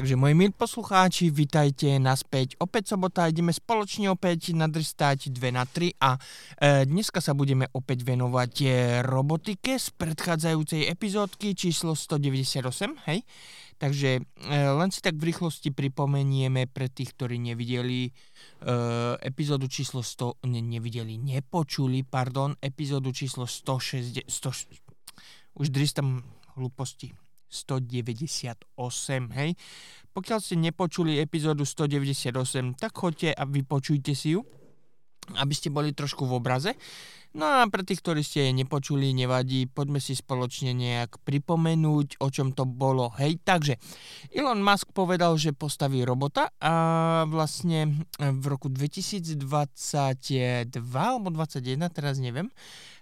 Takže moji milí poslucháči, vitajte naspäť. Opäť sobota, ideme spoločne opäť nadrstať 2 na 3 a e, dneska sa budeme opäť venovať e, robotike z predchádzajúcej epizódky číslo 198, hej? Takže e, len si tak v rýchlosti pripomenieme pre tých, ktorí nevideli e, epizódu číslo 100, ne, nevideli, nepočuli, pardon, epizódu číslo 160, 100, už dristam hlúposti, 198, hej. Pokiaľ ste nepočuli epizódu 198, tak choďte a vypočujte si ju, aby ste boli trošku v obraze. No a pre tých, ktorí ste nepočuli, nevadí, poďme si spoločne nejak pripomenúť, o čom to bolo. Hej, takže Elon Musk povedal, že postaví robota a vlastne v roku 2022 alebo 2021, teraz neviem,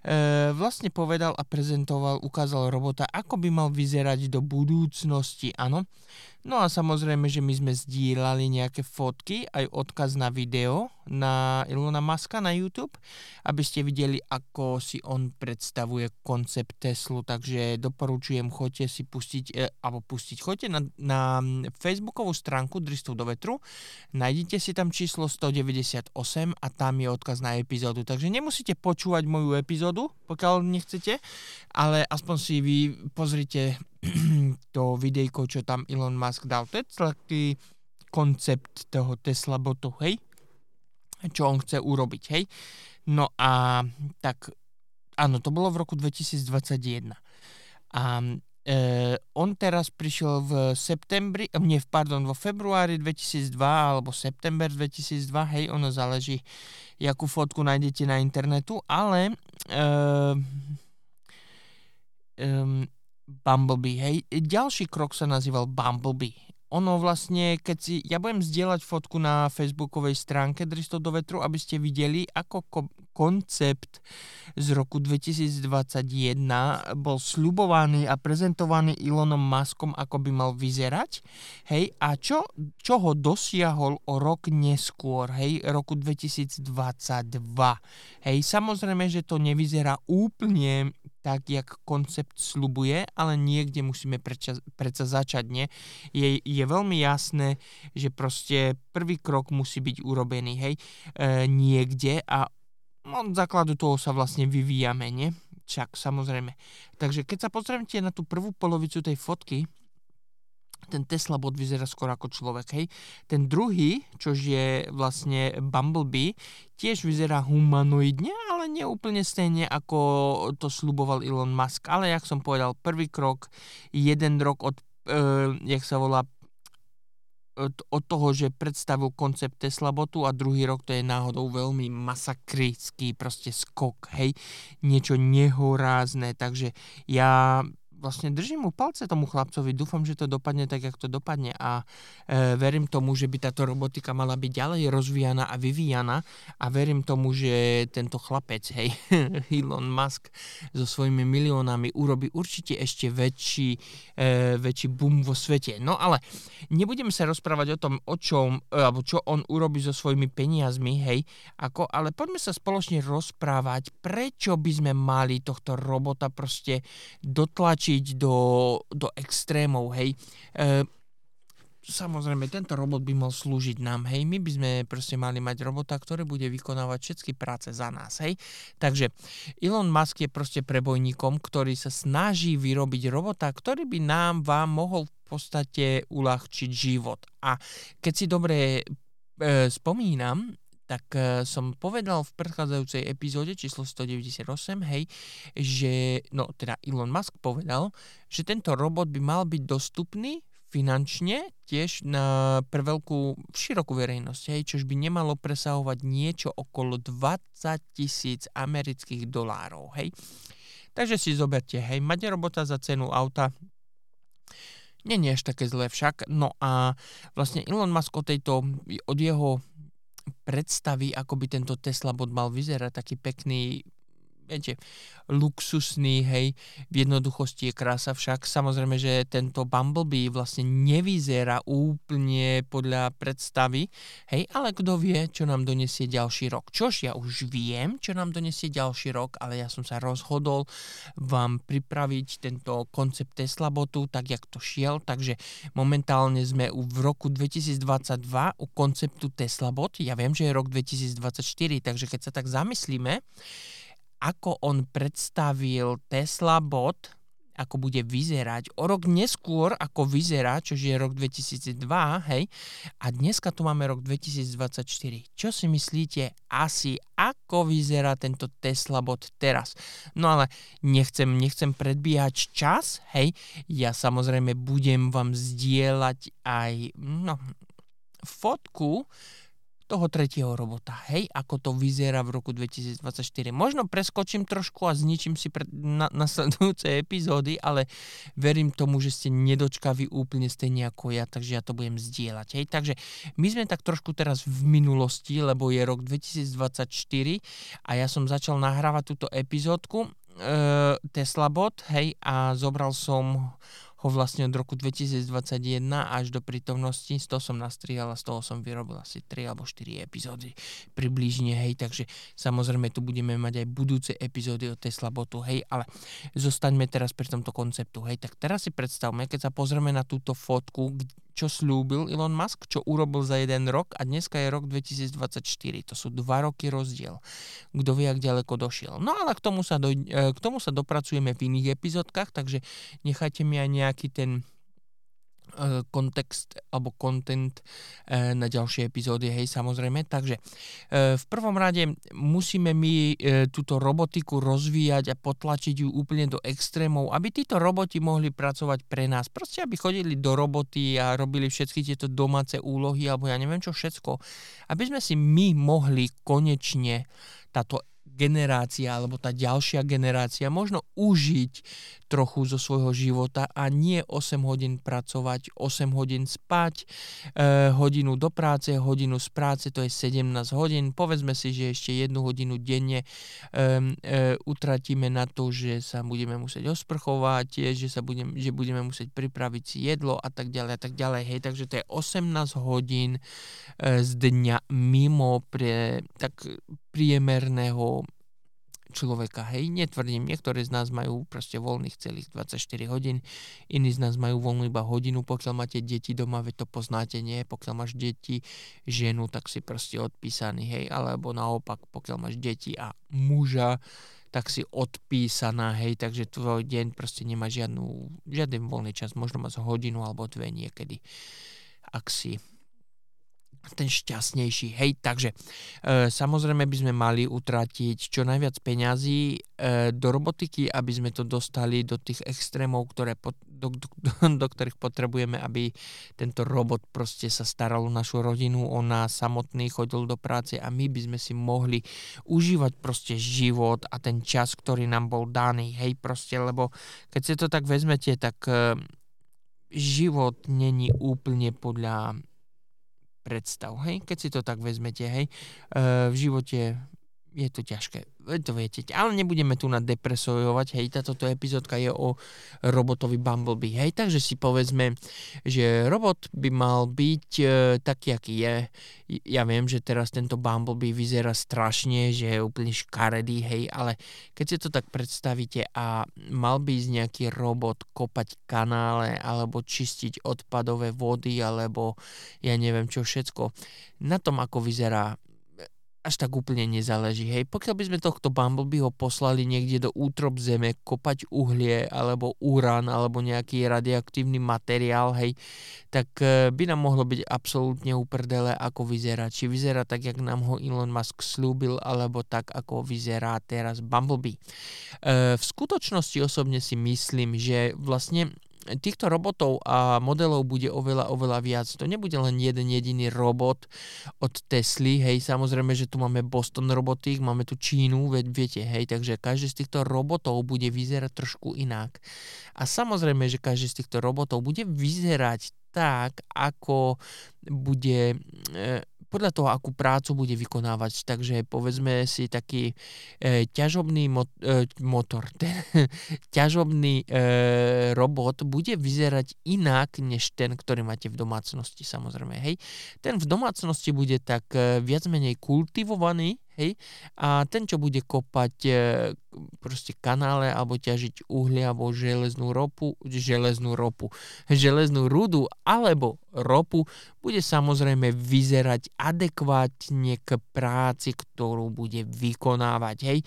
e, vlastne povedal a prezentoval, ukázal robota, ako by mal vyzerať do budúcnosti, áno. No a samozrejme, že my sme zdieľali nejaké fotky, aj odkaz na video na Ilona Maska na YouTube, aby ste videli, ako si on predstavuje koncept Teslu, takže doporučujem, choďte si pustiť, e, alebo pustiť, choďte na, na facebookovú stránku Dristov do vetru, nájdete si tam číslo 198 a tam je odkaz na epizódu, takže nemusíte počúvať moju epizódu, pokiaľ nechcete, ale aspoň si vy pozrite to videjko, čo tam Elon Musk dal. To je taký koncept toho Tesla botu, hej? Čo on chce urobiť, hej? No a tak, áno, to bolo v roku 2021. A e, on teraz prišiel v septembri, e, nie, pardon, vo februári 2002 alebo september 2002, hej, ono záleží, jakú fotku nájdete na internetu, ale e, um, Bumblebee, hej. Ďalší krok sa nazýval Bumblebee. Ono vlastne, keď si, ja budem zdieľať fotku na facebookovej stránke Dristo do vetru, aby ste videli, ako ko- koncept z roku 2021 bol slubovaný a prezentovaný Elonom Muskom, ako by mal vyzerať. Hej, a čo, čo ho dosiahol o rok neskôr, hej, roku 2022. Hej, samozrejme, že to nevyzerá úplne tak, jak koncept slubuje, ale niekde musíme preča, predsa začať, nie? Je, je veľmi jasné, že proste prvý krok musí byť urobený, hej, e, niekde a od základu toho sa vlastne vyvíjame, nie? Čak, samozrejme. Takže keď sa pozriete na tú prvú polovicu tej fotky, ten Tesla bot vyzerá skoro ako človek, hej. Ten druhý, čo je vlastne Bumblebee, tiež vyzerá humanoidne, ale nie úplne stejne, ako to sluboval Elon Musk. Ale jak som povedal, prvý krok, jeden rok od, uh, jak sa volá, od toho, že predstavil koncept Tesla botu a druhý rok to je náhodou veľmi masakrický proste skok, hej, niečo nehorázne, takže ja vlastne držím mu palce tomu chlapcovi, dúfam, že to dopadne tak, jak to dopadne a e, verím tomu, že by táto robotika mala byť ďalej rozvíjana a vyvíjana a verím tomu, že tento chlapec, hej, Elon Musk so svojimi miliónami urobí určite ešte väčší, e, väčší boom vo svete. No ale nebudem sa rozprávať o tom, o čom, e, alebo čo on urobí so svojimi peniazmi, hej, ako, ale poďme sa spoločne rozprávať, prečo by sme mali tohto robota proste dotlačiť tlačiť do, do extrémov, hej. E, samozrejme, tento robot by mal slúžiť nám, hej. My by sme proste mali mať robota, ktorý bude vykonávať všetky práce za nás, hej. Takže Elon Musk je proste prebojníkom, ktorý sa snaží vyrobiť robota, ktorý by nám, vám mohol v podstate uľahčiť život. A keď si dobre e, spomínam, tak uh, som povedal v predchádzajúcej epizóde číslo 198, hej, že, no teda Elon Musk povedal, že tento robot by mal byť dostupný finančne tiež na, pre veľkú, širokú verejnosť, hej, čož by nemalo presahovať niečo okolo 20 tisíc amerických dolárov, hej. Takže si zoberte, hej, máte robota za cenu auta, nie nie až také zlé však. No a vlastne Elon Musk od tejto, od jeho predstavy, ako by tento Tesla bot mal vyzerať, taký pekný viete, luxusný, hej, v jednoduchosti je krása však. Samozrejme, že tento Bumblebee vlastne nevyzerá úplne podľa predstavy, hej, ale kto vie, čo nám donesie ďalší rok. Čož ja už viem, čo nám donesie ďalší rok, ale ja som sa rozhodol vám pripraviť tento koncept Tesla botu, tak jak to šiel, takže momentálne sme v roku 2022 u konceptu Tesla bot. Ja viem, že je rok 2024, takže keď sa tak zamyslíme, ako on predstavil Tesla bot, ako bude vyzerať o rok neskôr, ako vyzerá, čo je rok 2002, hej, a dneska tu máme rok 2024. Čo si myslíte asi, ako vyzerá tento Tesla bot teraz? No ale nechcem, nechcem predbiehať čas, hej, ja samozrejme budem vám zdieľať aj, no, fotku, toho tretieho robota. Hej, ako to vyzerá v roku 2024. Možno preskočím trošku a zničím si pre na, nasledujúce epizódy, ale verím tomu, že ste nedočkaví úplne stejne ako ja, takže ja to budem zdieľať. Hej, takže my sme tak trošku teraz v minulosti, lebo je rok 2024 a ja som začal nahrávať túto epizódku e, Tesla bot, hej, a zobral som ho vlastne od roku 2021 až do prítomnosti. Z toho som nastrihal a z toho som vyrobil asi 3 alebo 4 epizódy približne, hej, takže samozrejme tu budeme mať aj budúce epizódy o Tesla botu, hej, ale zostaňme teraz pri tomto konceptu, hej, tak teraz si predstavme, keď sa pozrieme na túto fotku, čo slúbil Elon Musk, čo urobil za jeden rok a dneska je rok 2024. To sú dva roky rozdiel. Kto vie, ak ďaleko došiel. No ale k tomu sa, do, e, k tomu sa dopracujeme v iných epizódkach, takže nechajte mi aj nejaký ten kontext alebo content e, na ďalšie epizódy, hej, samozrejme. Takže e, v prvom rade musíme my túto robotiku rozvíjať a potlačiť ju úplne do extrémov, aby títo roboti mohli pracovať pre nás. Proste, aby chodili do roboty a robili všetky tieto domáce úlohy, alebo ja neviem čo všetko. Aby sme si my mohli konečne táto generácia alebo tá ďalšia generácia možno užiť trochu zo svojho života a nie 8 hodín pracovať, 8 hodín spať, e, hodinu do práce, hodinu z práce, to je 17 hodín. Povedzme si, že ešte jednu hodinu denne e, e, utratíme na to, že sa budeme musieť osprchovať, že, sa budem, že budeme musieť pripraviť si jedlo a tak ďalej a tak ďalej. Hej, takže to je 18 hodín e, z dňa mimo pre tak priemerného človeka. Hej, netvrdím, niektorí z nás majú proste voľných celých 24 hodín, iní z nás majú voľnú iba hodinu, pokiaľ máte deti doma, veď to poznáte, nie? Pokiaľ máš deti, ženu, tak si proste odpísaný, hej, alebo naopak, pokiaľ máš deti a muža, tak si odpísaná, hej, takže tvoj deň proste nemá žiadnu, žiaden voľný čas, možno máš hodinu alebo dve niekedy, ak si ten šťastnejší. Hej, takže e, samozrejme by sme mali utratiť čo najviac peňazí e, do robotiky, aby sme to dostali do tých extrémov, ktoré po, do, do, do ktorých potrebujeme, aby tento robot proste sa staral o našu rodinu, o nás samotný, chodil do práce a my by sme si mohli užívať proste život a ten čas, ktorý nám bol daný. Hej, proste, lebo keď si to tak vezmete, tak e, život není úplne podľa predstav, hej, keď si to tak vezmete, hej, e, v živote je to ťažké to viete, ale nebudeme tu na depresovať, hej, táto epizódka je o robotovi Bumblebee, hej, takže si povedzme, že robot by mal byť e, taký, aký je. Ja viem, že teraz tento Bumblebee vyzerá strašne, že je úplne škaredý, hej, ale keď si to tak predstavíte a mal by ísť nejaký robot kopať kanále alebo čistiť odpadové vody alebo ja neviem čo všetko, na tom, ako vyzerá až tak úplne nezáleží. Hej, pokiaľ by sme tohto Bumblebeeho poslali niekde do útrob zeme, kopať uhlie, alebo urán, alebo nejaký radioaktívny materiál, hej, tak e, by nám mohlo byť absolútne uprdele, ako vyzerá. Či vyzerá tak, jak nám ho Elon Musk slúbil, alebo tak, ako vyzerá teraz Bumblebee. E, v skutočnosti osobne si myslím, že vlastne týchto robotov a modelov bude oveľa, oveľa viac. To nebude len jeden jediný robot od Tesly, hej, samozrejme, že tu máme Boston Robotics, máme tu Čínu, viete, hej, takže každý z týchto robotov bude vyzerať trošku inak. A samozrejme, že každý z týchto robotov bude vyzerať tak, ako bude e, podľa toho, akú prácu bude vykonávať. Takže povedzme si taký e, ťažobný mot, e, motor, ten ťažobný e, robot bude vyzerať inak, než ten, ktorý máte v domácnosti samozrejme. Hej. Ten v domácnosti bude tak e, viac menej kultivovaný, hej, a ten, čo bude kopať e, proste kanále alebo ťažiť uhlie alebo železnú ropu, železnú ropu, železnú rudu alebo ropu, bude samozrejme vyzerať adekvátne k práci, ktorú bude vykonávať, hej.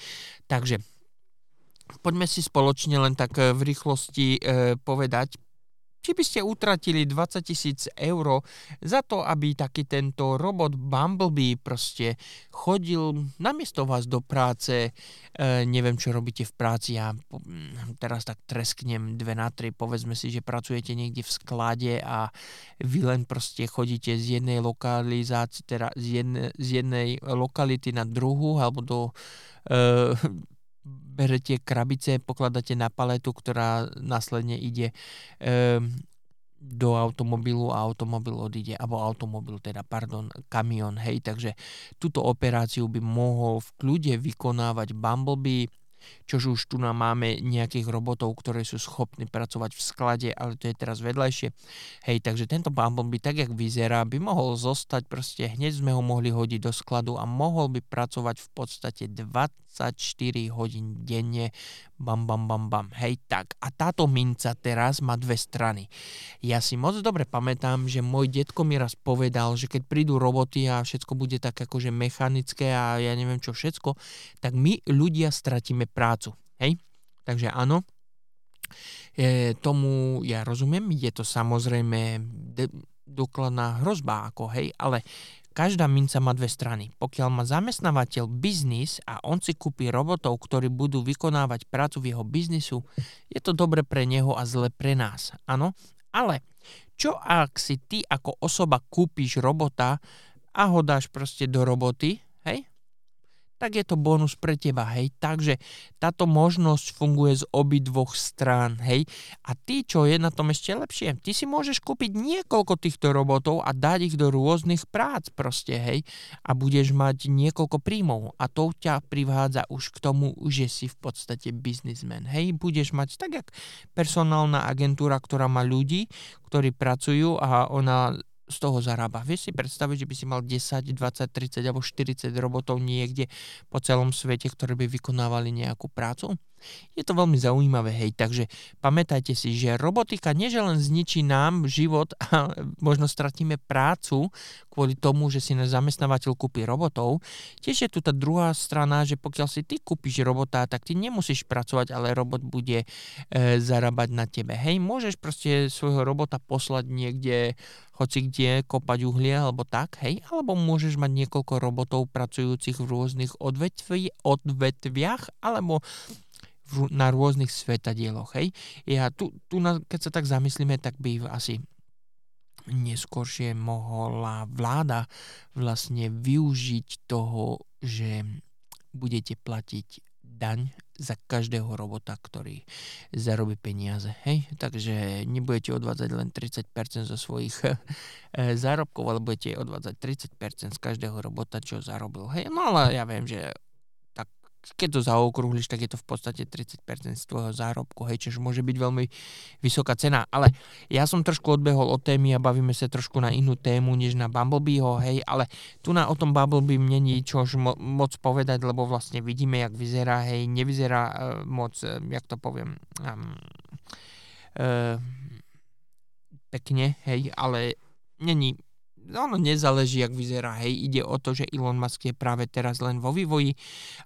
Takže poďme si spoločne len tak e, v rýchlosti e, povedať, či by ste utratili 20 tisíc eur za to, aby taký tento robot Bumblebee proste chodil namiesto vás do práce, e, neviem, čo robíte v práci, ja teraz tak tresknem dve na tri, povedzme si, že pracujete niekde v sklade a vy len proste chodíte z jednej lokalizácie, teda z jednej, z jednej lokality na druhú, alebo do e, berete krabice, pokladáte na paletu, ktorá následne ide e, do automobilu a automobil odíde, alebo automobil teda, pardon, kamion, hej, takže túto operáciu by mohol v kľude vykonávať Bumblebee, Čož už tu nám máme nejakých robotov, ktoré sú schopní pracovať v sklade, ale to je teraz vedľajšie. Hej, takže tento Bumblebee, tak jak vyzerá, by mohol zostať, proste hneď sme ho mohli hodiť do skladu a mohol by pracovať v podstate 24 hodín denne. Bam, bam, bam, bam. Hej, tak. A táto minca teraz má dve strany. Ja si moc dobre pamätám, že môj detko mi raz povedal, že keď prídu roboty a všetko bude tak akože mechanické a ja neviem čo všetko, tak my ľudia stratíme prácu. Hej? Takže áno, e, tomu ja rozumiem, je to samozrejme de- dokladná hrozba, ako hej, ale každá minca má dve strany. Pokiaľ má zamestnávateľ biznis a on si kúpi robotov, ktorí budú vykonávať prácu v jeho biznisu, je to dobre pre neho a zle pre nás. Áno, ale čo ak si ty ako osoba kúpiš robota a ho dáš proste do roboty, tak je to bonus pre teba, hej. Takže táto možnosť funguje z obi dvoch strán, hej. A ty, čo je na tom ešte lepšie, ty si môžeš kúpiť niekoľko týchto robotov a dať ich do rôznych prác proste, hej. A budeš mať niekoľko príjmov a to ťa privádza už k tomu, že si v podstate biznismen, hej. Budeš mať tak, jak personálna agentúra, ktorá má ľudí, ktorí pracujú a ona z toho zarába. Vieš si predstaviť, že by si mal 10, 20, 30 alebo 40 robotov niekde po celom svete, ktorí by vykonávali nejakú prácu? Je to veľmi zaujímavé, hej, takže pamätajte si, že robotika nie len zničí nám život a možno stratíme prácu kvôli tomu, že si náš zamestnávateľ kúpi robotov, tiež je tu tá druhá strana, že pokiaľ si ty kúpiš robota, tak ty nemusíš pracovať, ale robot bude e, zarábať na tebe. Hej, môžeš proste svojho robota poslať niekde hoci kde kopať uhlie alebo tak, hej, alebo môžeš mať niekoľko robotov pracujúcich v rôznych odvetvi, odvetviach, alebo na rôznych svetadieloch. Hej. Ja tu, tu na, keď sa tak zamyslíme, tak by asi neskôršie mohla vláda vlastne využiť toho, že budete platiť daň za každého robota, ktorý zarobí peniaze. Hej? Takže nebudete odvádzať len 30% zo svojich e, zárobkov, ale budete odvádzať 30% z každého robota, čo zarobil. Hej? No ale ja viem, že keď to zaokrúhliš, tak je to v podstate 30% z tvojho zárobku, hej, čiže môže byť veľmi vysoká cena. Ale ja som trošku odbehol od témy a bavíme sa trošku na inú tému, než na Bumblebeeho, hej, ale tu na o tom Bumblebee není čo mo- moc povedať, lebo vlastne vidíme, jak vyzerá, hej, nevyzerá uh, moc, uh, jak to poviem, um, uh, pekne, hej, ale není ono nezáleží, jak vyzerá. Hej, ide o to, že Elon Musk je práve teraz len vo vývoji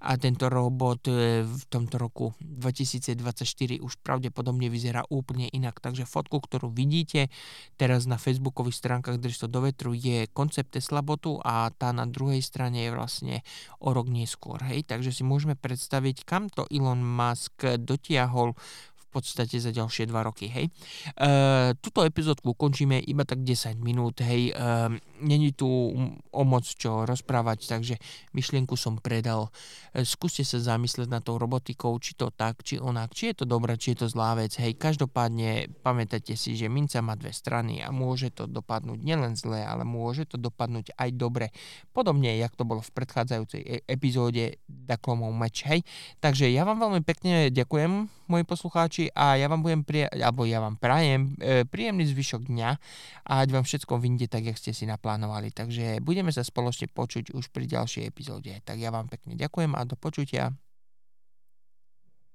a tento robot e, v tomto roku 2024 už pravdepodobne vyzerá úplne inak. Takže fotku, ktorú vidíte teraz na facebookových stránkach Dristo do vetru je koncept Tesla botu a tá na druhej strane je vlastne o rok neskôr. Hej, takže si môžeme predstaviť, kam to Elon Musk dotiahol podstate za ďalšie dva roky, hej. Uh, túto epizódku končíme iba tak 10 minút, hej. Uh, není tu o moc čo rozprávať, takže myšlienku som predal. Uh, skúste sa zamyslieť na tou robotikou, či to tak, či onak, či je to dobré, či je to zlá vec, hej. Každopádne pamätajte si, že minca má dve strany a môže to dopadnúť nielen zle, ale môže to dopadnúť aj dobre. Podobne, jak to bolo v predchádzajúcej e- epizóde Daklomov meč, hej. Takže ja vám veľmi pekne ďakujem, moji poslucháči, a ja vám budem prija- alebo ja vám prajem e, príjemný zvyšok dňa a ať vám všetko vyjde tak, jak ste si naplánovali. Takže budeme sa spoločne počuť už pri ďalšej epizóde. Tak ja vám pekne ďakujem a do počutia.